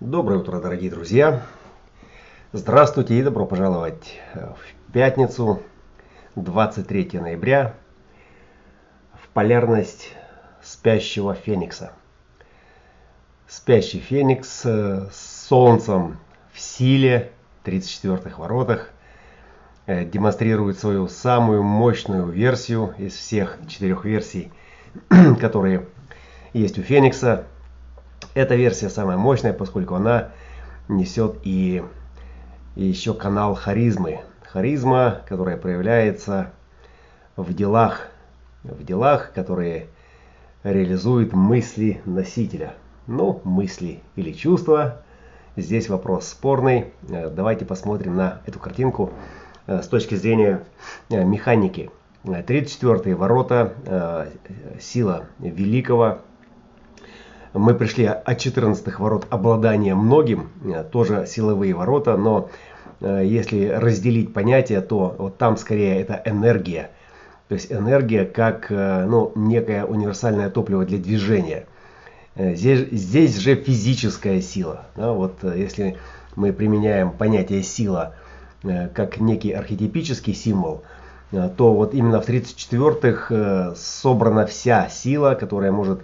Доброе утро, дорогие друзья! Здравствуйте и добро пожаловать в пятницу, 23 ноября, в полярность спящего феникса. Спящий феникс с солнцем в силе, 34-х воротах, э, демонстрирует свою самую мощную версию из всех четырех версий, которые есть у феникса – эта версия самая мощная, поскольку она несет и, еще канал харизмы. Харизма, которая проявляется в делах, в делах, которые реализуют мысли носителя. Ну, мысли или чувства. Здесь вопрос спорный. Э, давайте посмотрим на эту картинку э, с точки зрения э, механики. 34 ворота, сила великого мы пришли от 14 ворот обладания многим, э, тоже силовые ворота, но э, если разделить понятия, то вот там скорее это энергия. То есть энергия как э, ну, некое универсальное топливо для движения. Здесь, здесь же физическая сила. Да, вот если мы применяем понятие сила как некий архетипический символ, то вот именно в 34-х собрана вся сила, которая может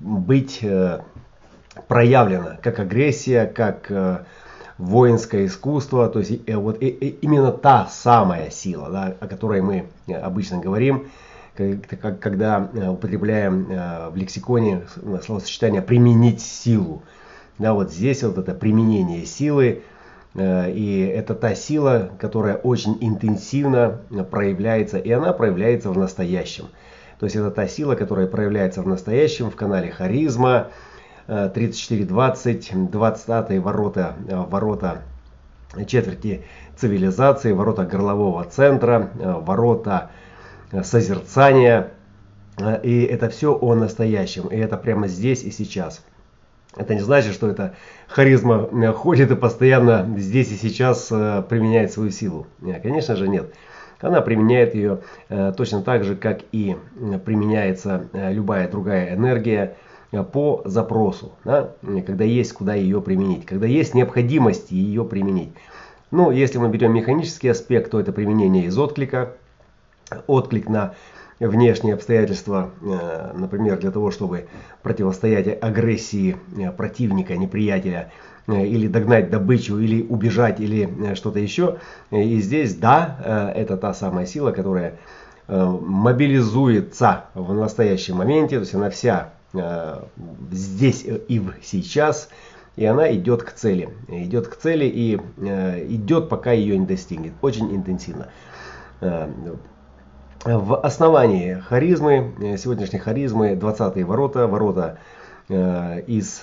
быть э, проявлена как агрессия, как э, воинское искусство, то есть вот именно та самая сила, да, о которой мы обычно говорим, когда употребляем в лексиконе словосочетание применить силу. Да, вот здесь вот это применение силы, и это та сила, которая очень интенсивно проявляется, и она проявляется в настоящем. То есть это та сила, которая проявляется в настоящем в канале Харизма. 3420, 20 ворота, э, ворота четверти цивилизации, ворота горлового центра, э, ворота э, созерцания. И это все о настоящем. И это прямо здесь и сейчас. Это не значит, что эта харизма ходит и постоянно здесь и сейчас применяет свою силу. Конечно же нет она применяет ее э, точно так же, как и применяется э, любая другая энергия э, по запросу, да, когда есть куда ее применить, когда есть необходимость ее применить. Ну, если мы берем механический аспект, то это применение из отклика, отклик на внешние обстоятельства, например, для того, чтобы противостоять агрессии противника, неприятеля, Э, или догнать добычу, или убежать, или э, что-то еще. И здесь, да, э, это та самая сила, которая мобилизуется в настоящем моменте, то есть она вся здесь и сейчас, и она идет к цели. Идет к цели и идет, пока ее не достигнет. Очень интенсивно. В основании харизмы, сегодняшней харизмы, 20 ворота, ворота из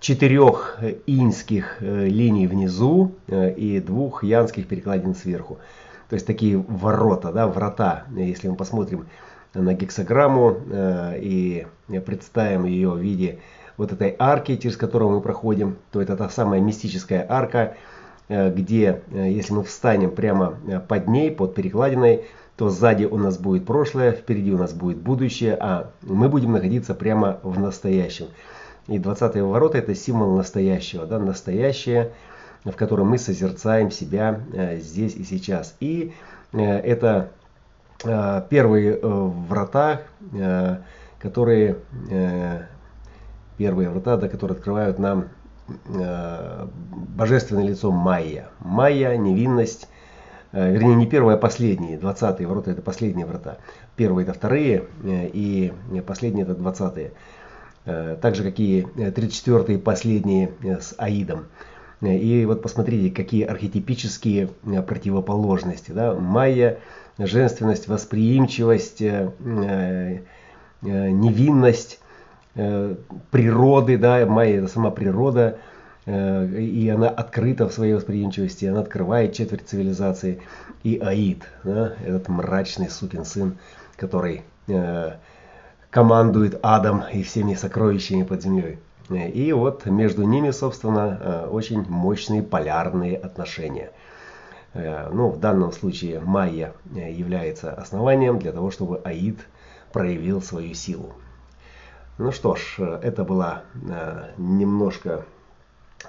четырех инских э, линий внизу э, и двух янских перекладин сверху. То есть такие ворота, да, врата. Если мы посмотрим на гексограмму э, и представим ее в виде вот этой арки, через которую мы проходим, то это та самая мистическая арка, где, если мы встанем прямо под ней, под перекладиной, то сзади у нас будет прошлое, впереди у нас будет будущее, а мы будем находиться прямо в настоящем. И 20 ворота это символ настоящего, да, настоящее, в котором мы созерцаем себя э, здесь и сейчас. И э, это э, первые врата, которые первые врата, да, которые открывают нам божественное лицо Майя. Майя, невинность, вернее не первые, а последние, 20 ворота это последние врата. Первые это вторые и последние это 20 -е. Э, так же, как и 34-е э, последние э, с Аидом. И вот посмотрите, какие архетипические противоположности. Да? Майя, женственность, восприимчивость, невинность природы, да, майя это сама природа, и она открыта в своей восприимчивости, она открывает четверть цивилизации. И Аид, да, этот мрачный сукин сын, который командует адом и всеми сокровищами под землей. И вот между ними, собственно, э, очень мощные полярные отношения. Э, ну, в данном случае Майя э, является основанием для того, чтобы Аид проявил свою силу. Ну что ж, это была немножко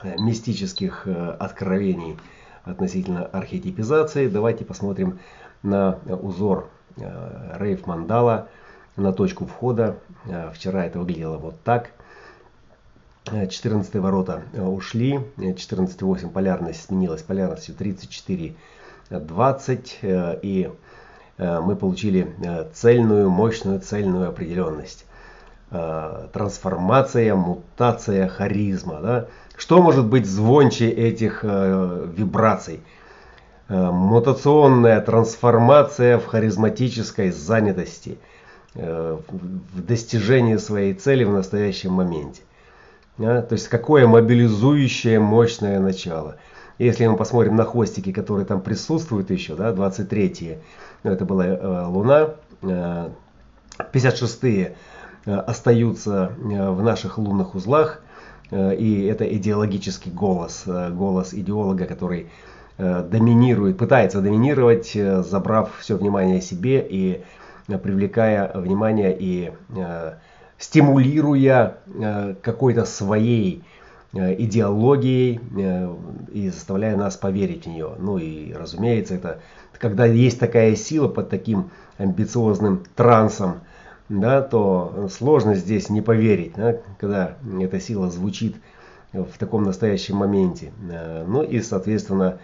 мистических откровений относительно архетипизации. Давайте посмотрим на узор Рейв Мандала, на точку входа. Вчера это выглядело вот так. 14 ворота ушли, 14.8 полярность сменилась полярностью 34.20 и мы получили цельную, мощную цельную определенность. Трансформация, мутация, харизма. Да? Что может быть звонче этих вибраций? Мутационная трансформация в харизматической занятости, в достижении своей цели в настоящем моменте. То есть какое мобилизующее мощное начало. Если мы посмотрим на хвостики, которые там присутствуют еще, да, 23-е, ну, это была э, Луна, э, 56-е э, остаются э, в наших лунных узлах, э, и это идеологический голос, э, голос идеолога, который э, доминирует, пытается доминировать, э, забрав все внимание себе и э, привлекая внимание и э, стимулируя э, какой-то своей э, идеологией э, и заставляя нас поверить в нее. Ну и разумеется, это когда есть такая сила под таким амбициозным трансом, да, то сложно здесь не поверить, да, когда эта сила звучит в таком настоящем моменте. Ну и, соответственно,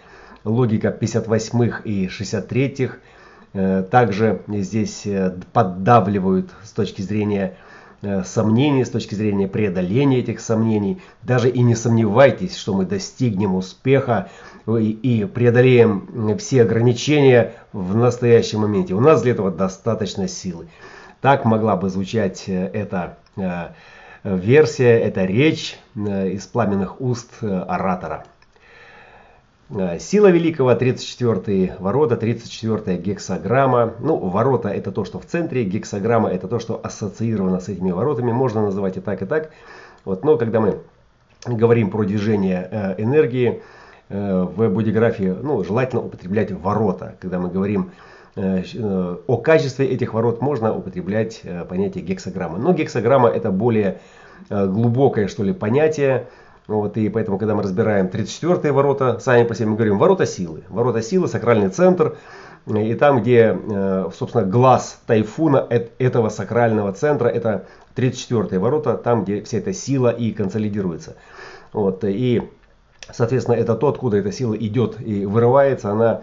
логика 58-х и 63-х также здесь поддавливают с точки зрения Э, сомнений, с точки зрения преодоления этих сомнений. Даже и не сомневайтесь, что мы достигнем успеха и преодолеем все ограничения в настоящем моменте. У нас для этого достаточно силы. Так могла бы звучать э, эта э, версия, эта речь из пламенных уст оратора. Э, сила великого 34 ворота, 34 гексограмма. Ну, ворота это то, что в центре, гексограмма это то, что ассоциировано с этими воротами. Можно называть и так, и так. Вот, но когда мы говорим про движение э, энергии, э, в бодиграфии ну, желательно употреблять ворота. Когда мы говорим о качестве этих ворот, можно употреблять понятие гексограмма. Но гексограмма это более глубокое что ли понятие. Вот, и поэтому, когда мы разбираем 34-е ворота, сами по себе мы говорим ворота силы. Ворота силы, сакральный центр. И там, где, э, собственно, глаз тайфуна этого сакрального центра, это 34-е ворота, там, где вся эта сила и консолидируется. Вот, и, соответственно, это то, откуда эта сила идет и вырывается. Она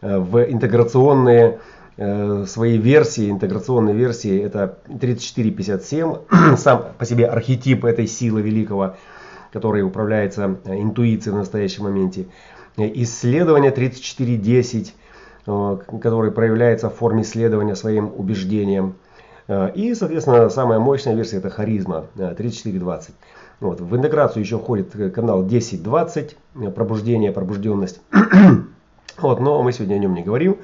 э, в интеграционные э, свои версии, интеграционные версии, это 34-57, сам по себе архетип этой силы великого который управляется э, интуицией в настоящем моменте. Исследование 3410, э, который проявляется в форме исследования своим убеждением. Э, и, соответственно, самая мощная версия это харизма 3420. Вот. В интеграцию еще входит канал 1020, пробуждение, пробужденность. вот, но мы сегодня о нем не говорим,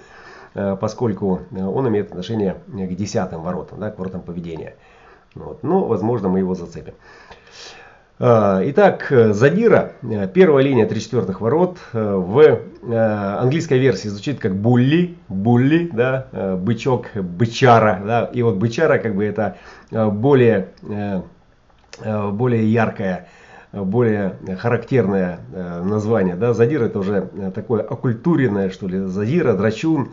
поскольку он имеет отношение к десятым воротам, да, к воротам поведения. Вот. Но, возможно, мы его зацепим. А, итак, задира, э, первая линия 34 ворот, э, в э, английской версии звучит как булли, булли, да, бычок, бычара, да, и вот бычара как бы это более, более яркое, более характерное название, да, задира это уже такое оккультуренное, что ли, задира, драчун,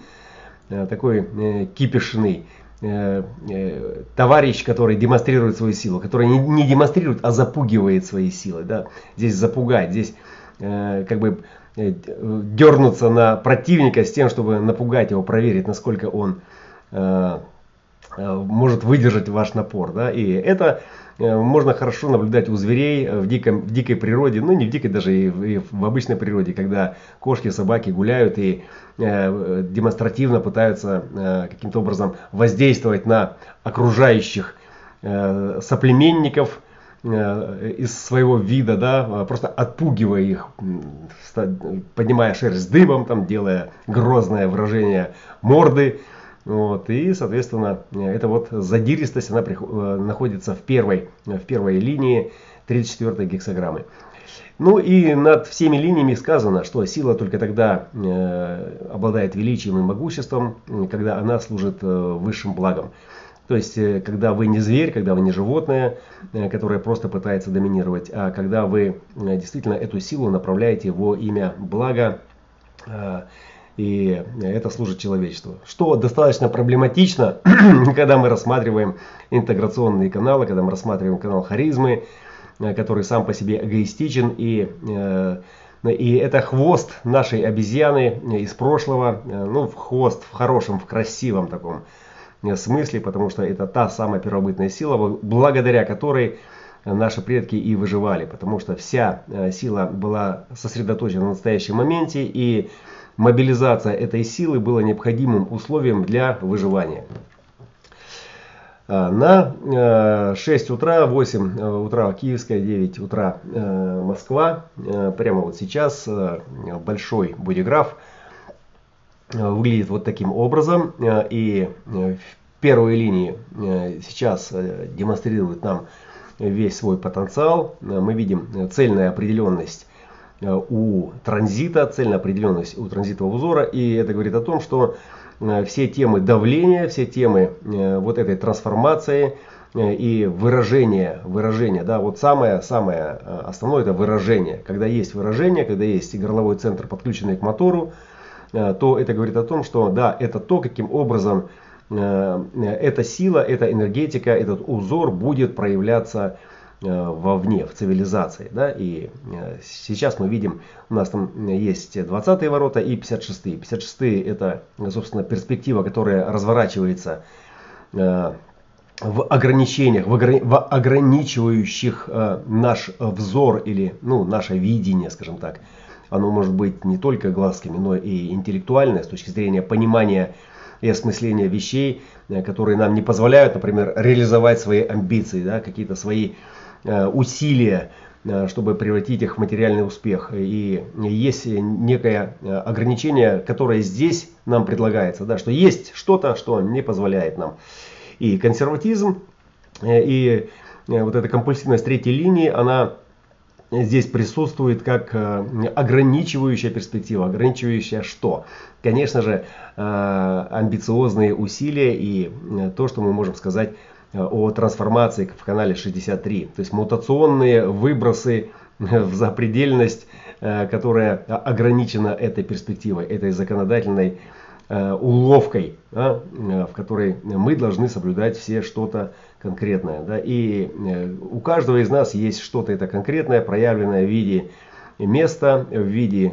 такой кипишный. Э, э, товарищ, который демонстрирует свою силу, который не, демонстрирует, а запугивает свои силы. Да? Здесь запугать, здесь э, как бы дернуться на противника с тем, чтобы напугать его, проверить, насколько он может выдержать ваш напор. Да? И это можно хорошо наблюдать у зверей в, диком, в дикой природе, ну не в дикой даже, и в, и в обычной природе, когда кошки, собаки гуляют и э, демонстративно пытаются э, каким-то образом воздействовать на окружающих э, соплеменников э, из своего вида, да, просто отпугивая их, поднимая шерсть дыбом, там, делая грозное выражение морды, вот, и, соответственно, эта вот задиристость, она э, находится в первой, в первой линии 34 гексограммы. Ну и над всеми линиями сказано, что сила только тогда э, обладает величием и могуществом, когда она служит э, высшим благом. То есть, когда вы не зверь, когда вы не животное, которое просто пытается доминировать, а когда вы действительно эту силу направляете во имя блага и это служит человечеству. Что достаточно проблематично, когда мы рассматриваем интеграционные каналы, когда мы рассматриваем канал харизмы, э, который сам по себе эгоистичен и э, и это хвост нашей обезьяны из прошлого, э, ну, в хвост в хорошем, в красивом таком смысле, потому что это та самая первобытная сила, благодаря которой наши предки и выживали, потому что вся сила была сосредоточена в настоящем моменте, и мобилизация этой силы была необходимым условием для выживания. А, на 6 э, утра, 8 э, утра Киевская, 9 утра Москва, прямо вот сейчас большой бодиграф выглядит вот таким образом. И в первой линии сейчас демонстрирует нам весь свой потенциал. Мы видим цельная определенность у транзита, определенность у транзитового узора. И это говорит о том, что э, все темы давления, все темы э, вот этой трансформации и выражения, выражения, да, вот самое, самое основное это выражение. Когда есть выражение, когда есть горловой центр, подключенный к мотору, то это говорит о том, что да, это то, каким образом эта сила, эта энергетика, этот узор будет проявляться Э, вовне, в цивилизации. Да? И э, сейчас мы видим, у нас там есть 20-е ворота и 56-е. 56-е это, собственно, перспектива, которая разворачивается э, в ограничениях, в, ограни в ограничивающих наш взор или ну, наше видение, скажем так. Оно может быть не только глазками, но и интеллектуальное с точки зрения понимания и осмысления вещей, которые нам не позволяют, например, реализовать свои амбиции, да, какие-то свои Э, усилия, э, чтобы превратить их в материальный успех. И есть некое э, ограничение, которое здесь нам предлагается, да, что есть что-то, что не позволяет нам. И консерватизм, и вот эта компульсивность третьей линии, она здесь присутствует как ограничивающая перспектива. Ограничивающая что? Конечно же, амбициозные усилия и то, что мы можем сказать о трансформации в канале 63. То есть мутационные выбросы в запредельность, э, которая ограничена этой перспективой, этой законодательной э, уловкой, э, в которой мы должны соблюдать все что-то конкретное. И у каждого из нас есть что-то это конкретное, проявленное в виде места, в виде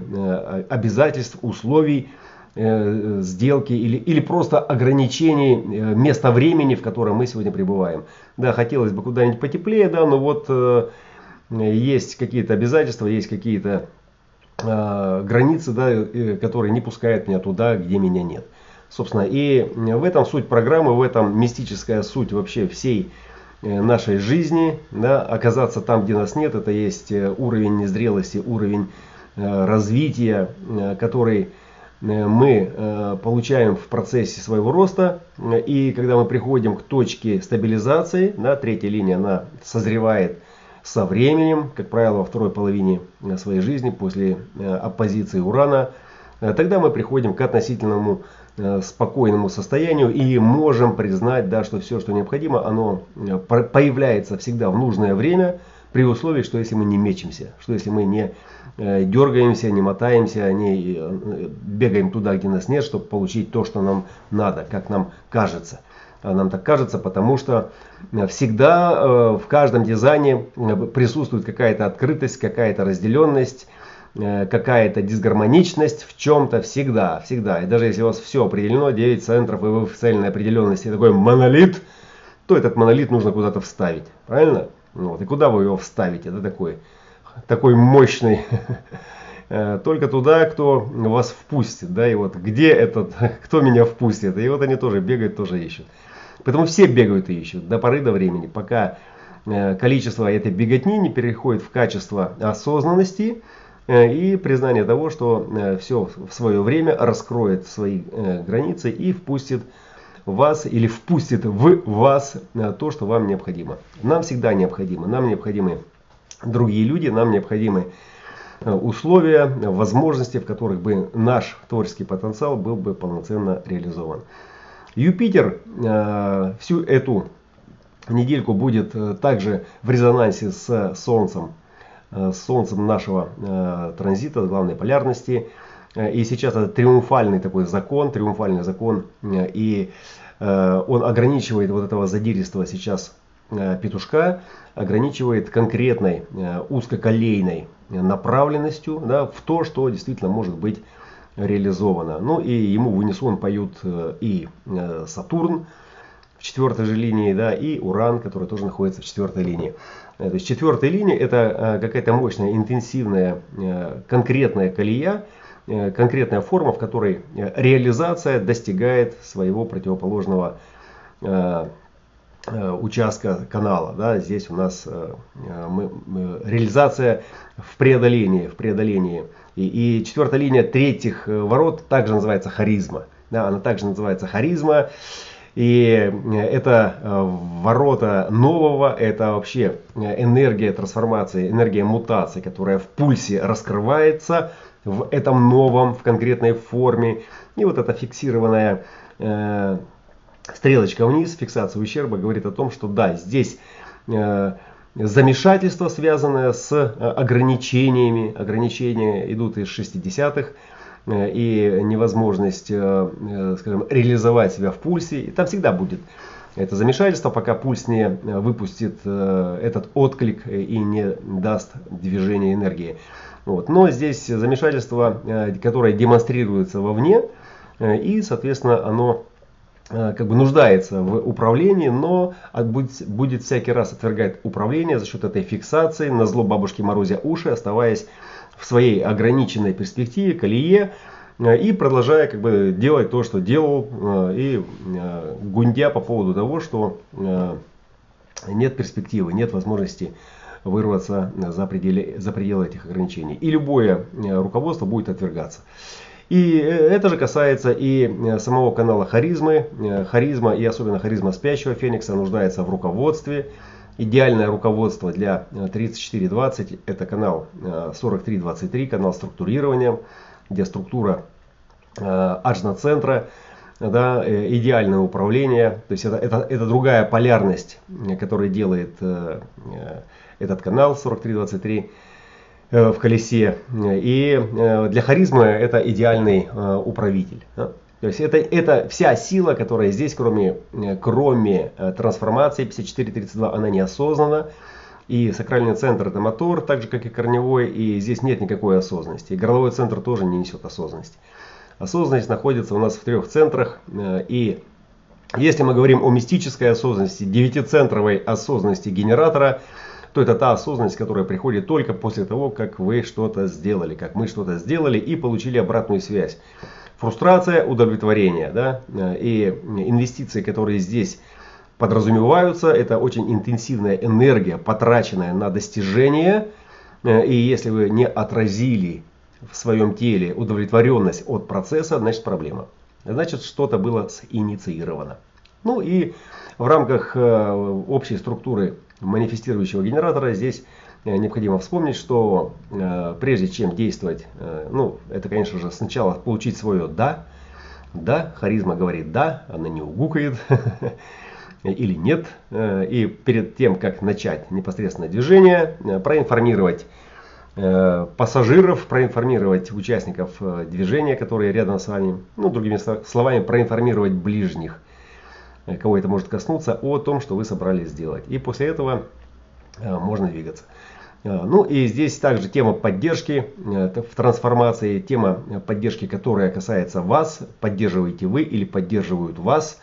обязательств, условий, Э, сделки или, или просто ограничений э, места времени, в котором мы сегодня пребываем. Да, хотелось бы куда-нибудь потеплее, да, но вот э, есть какие-то обязательства, есть какие-то э, границы, да, которые не пускают меня туда, где меня нет. Собственно, и в этом суть программы, в этом мистическая суть вообще всей нашей жизни, да, оказаться там, где нас нет, это есть уровень незрелости, уровень развития, который Э, мы э, получаем в процессе своего роста. И когда мы приходим к точке стабилизации, да, третья линия, она созревает со временем, как правило, во второй половине э, своей жизни, после оппозиции урана, тогда мы приходим к относительному спокойному состоянию и можем признать, да, что все, что необходимо, оно появляется всегда в нужное время, при условии, что если мы не мечемся, что если мы не Э, дергаемся, не мотаемся, не э, бегаем туда, где нас нет, чтобы получить то, что нам надо, как нам кажется. А нам так кажется, потому что всегда в каждом дизайне присутствует какая-то открытость, какая-то разделенность, какая-то дисгармоничность в чем-то всегда, всегда. И даже если у вас все определено, 9 центров, и вы в цельной определенности такой монолит, то этот монолит нужно куда-то вставить. Правильно? Вот. И куда вы его вставите? Это такой такой мощный, э, только туда, кто вас впустит, да, и вот где этот, кто меня впустит, и вот они тоже бегают, тоже ищут. Поэтому все бегают и ищут до поры до времени, пока э, количество этой беготни не переходит в качество осознанности э, и признание того, что все в свое время раскроет свои границы и впустит вас или впустит в вас то, что вам необходимо. Нам всегда необходимо. Нам необходимы другие люди, нам необходимы э, условия, возможности, в которых бы наш творческий потенциал был бы полноценно реализован. Юпитер всю эту недельку будет также в резонансе с Солнцем, с Солнцем нашего транзита, главной полярности. И сейчас это триумфальный такой закон, триумфальный закон. И он ограничивает вот этого задиристого сейчас петушка, ограничивает конкретной узкоколейной направленностью да, в то, что действительно может быть реализовано. Ну и ему в унисон поют э, и э, Сатурн в четвертой же линии, да, и Уран, который тоже находится в четвертой линии. Э, то есть четвертая линия это какая-то мощная, интенсивная, конкретная колея, конкретная форма, в которой реализация достигает своего противоположного участка канала. Да, здесь у нас мы, реализация в преодолении, в преодолении. И, и четвертая линия третьих э, ворот также называется харизма. Да, она также называется харизма. И э, это э, ворота нового, это вообще энергия трансформации, энергия мутации, которая в пульсе раскрывается в этом новом, в конкретной форме. И вот эта фиксированная э, стрелочка вниз, фиксация ущерба, говорит о том, что да, здесь э, замешательство, связанное с э, ограничениями. Ограничения идут из 60-х э, и невозможность, э, скажем, реализовать себя в пульсе. И там всегда будет это замешательство, пока пульс не выпустит этот отклик и не даст движения энергии. Вот. Но здесь замешательство, которое демонстрируется вовне, и, соответственно, оно Э, как бы нуждается в управлении, но будет, всякий раз отвергать управление за счет этой фиксации на зло бабушки Морозя уши, оставаясь в своей ограниченной перспективе, колее, э, и продолжая как бы делать то, что делал, э, и гундя по поводу того, что нет перспективы, нет возможности вырваться за пределы, за пределы этих ограничений. И любое руководство будет отвергаться. И э, это же касается и э, самого канала Харизмы. Э, харизма и особенно харизма спящего Феникса нуждается в руководстве. Идеальное руководство для 3420 это канал 4323, канал структурирования, где структура аджна-центра, да, идеальное управление. То есть это, это, это другая полярность, которая делает этот канал 4323. Э, в колесе. И э, для харизмы это идеальный э, управитель. То есть это, это вся сила, которая здесь, кроме, кроме трансформации 5432, она неосознанна. И сакральный центр это мотор, так же как и корневой, и здесь нет никакой осознанности. И горловой центр тоже не несет осознанности. Осознанность находится у нас в трех центрах. И если мы говорим о мистической осознанности, девятицентровой осознанности генератора – то это та осознанность, которая приходит только после того, как вы что-то сделали, как мы что-то сделали и получили обратную связь. Фрустрация, удовлетворение, да, и инвестиции, которые здесь подразумеваются, это очень интенсивная энергия, потраченная на достижение, и если вы не отразили в своем теле удовлетворенность от процесса, значит проблема. Значит что-то было инициировано. Ну и в рамках э, общей структуры манифестирующего генератора здесь э, необходимо вспомнить, что э, прежде чем действовать, э, ну, это, конечно же, сначала получить свое «да». Да, харизма говорит «да», она не угукает или нет. И перед тем, как начать непосредственное движение, проинформировать пассажиров, проинформировать участников движения, которые рядом с вами, ну, другими словами, проинформировать ближних Э, кого это может коснуться, о том, что вы собрались сделать. И после этого э, можно двигаться. Э, ну и здесь также тема поддержки в трансформации, тема поддержки, которая касается вас, поддерживаете вы или поддерживают вас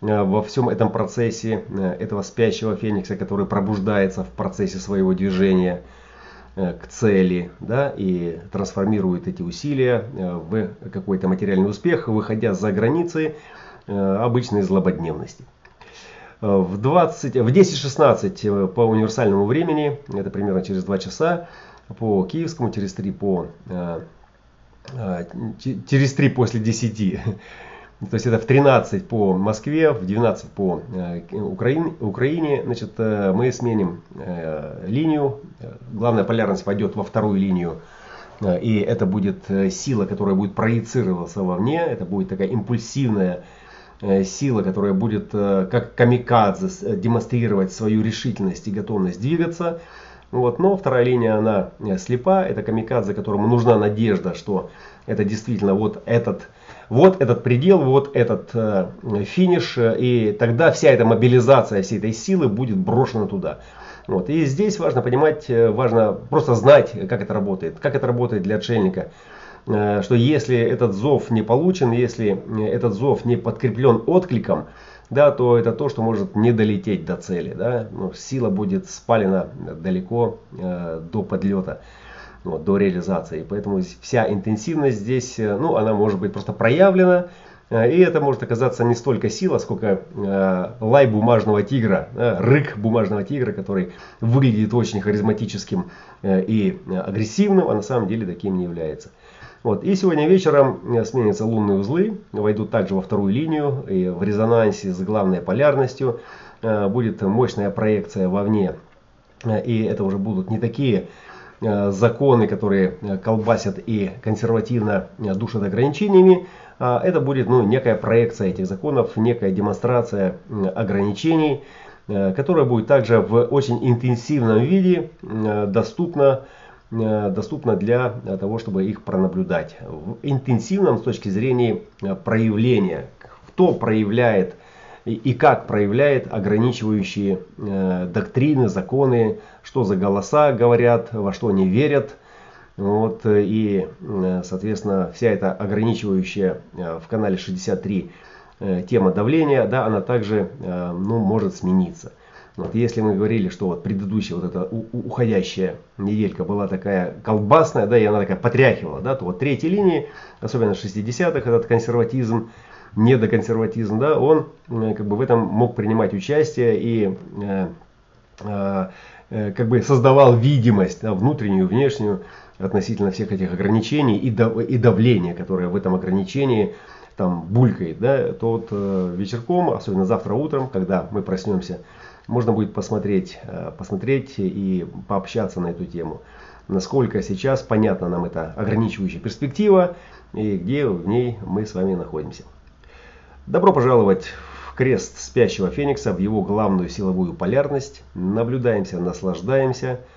во всем этом процессе этого спящего феникса, который пробуждается в процессе своего движения к цели да, и трансформирует эти усилия в какой-то материальный успех, выходя за границы Э, обычной злободневности. Э, в, 20, в 10.16 э, по универсальному времени, это примерно через 2 часа, по киевскому, через 3 по через 3 после 10. То есть это в 13 по Москве, в 12 по Украине, Украине. Значит, мы сменим линию. Главная полярность пойдет во вторую линию. И это будет сила, которая будет проецироваться вовне. Это будет такая импульсивная сила, которая будет как камикадзе демонстрировать свою решительность и готовность двигаться. Вот. Но вторая линия, она слепа, это камикадзе, которому нужна надежда, что это действительно вот этот, вот этот предел, вот этот э, финиш, и тогда вся эта мобилизация всей этой силы будет брошена туда. Вот. И здесь важно понимать, э, важно просто знать, как это работает, как это работает для отшельника. Э, что если этот зов не получен, если этот зов не подкреплен откликом, да, то это то, что может не долететь до цели. Да? Ну, сила будет спалена далеко э, до подлета, вот, до реализации. Поэтому вся интенсивность здесь, э, ну, она может быть просто проявлена, Э, и это может оказаться не столько сила, сколько э, лай бумажного тигра, э, рык бумажного тигра, который выглядит очень харизматическим э, и агрессивным, а на самом деле таким не является. Вот. И сегодня вечером э, сменятся лунные узлы, войдут также во вторую линию и в резонансе с главной полярностью. Э, будет мощная проекция вовне. И это уже будут не такие законы, которые колбасят и консервативно душат ограничениями, это будет ну, некая проекция этих законов, некая демонстрация ограничений, э, которая будет также в очень интенсивном виде э, доступна, э, доступна для того, чтобы их пронаблюдать. В интенсивном с точки зрения проявления. Кто проявляет и как проявляет ограничивающие доктрины, законы, что за голоса говорят, во что они верят – вот, э, и, э, соответственно, вся эта ограничивающая э, в канале 63 тема давления, да, она также ну, может смениться. Вот, если мы говорили, что вот предыдущая вот эта уходящая неделька была такая колбасная, да, и она такая потряхивала, да, то вот третьей линии, особенно в 60-х, этот консерватизм, недоконсерватизм, да, он как бы в этом мог принимать участие и э, э, как бы создавал видимость, да, внутреннюю, внешнюю, относительно всех этих ограничений и, дав, и давления, которое в этом ограничении там булькает, да, то вот э, вечерком, особенно завтра утром, когда мы проснемся, можно будет посмотреть, э, посмотреть и пообщаться на эту тему. Насколько сейчас понятна нам эта ограничивающая перспектива и где в ней мы с вами находимся. Добро пожаловать в крест спящего Феникса, в его главную силовую полярность. Наблюдаемся, наслаждаемся –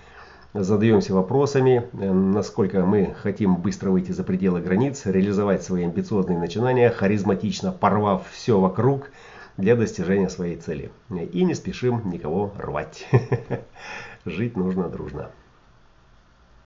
задаемся вопросами, э, насколько мы хотим быстро выйти за пределы границ, реализовать свои амбициозные начинания, харизматично порвав все вокруг для достижения своей цели. И не спешим никого рвать. Жить нужно дружно.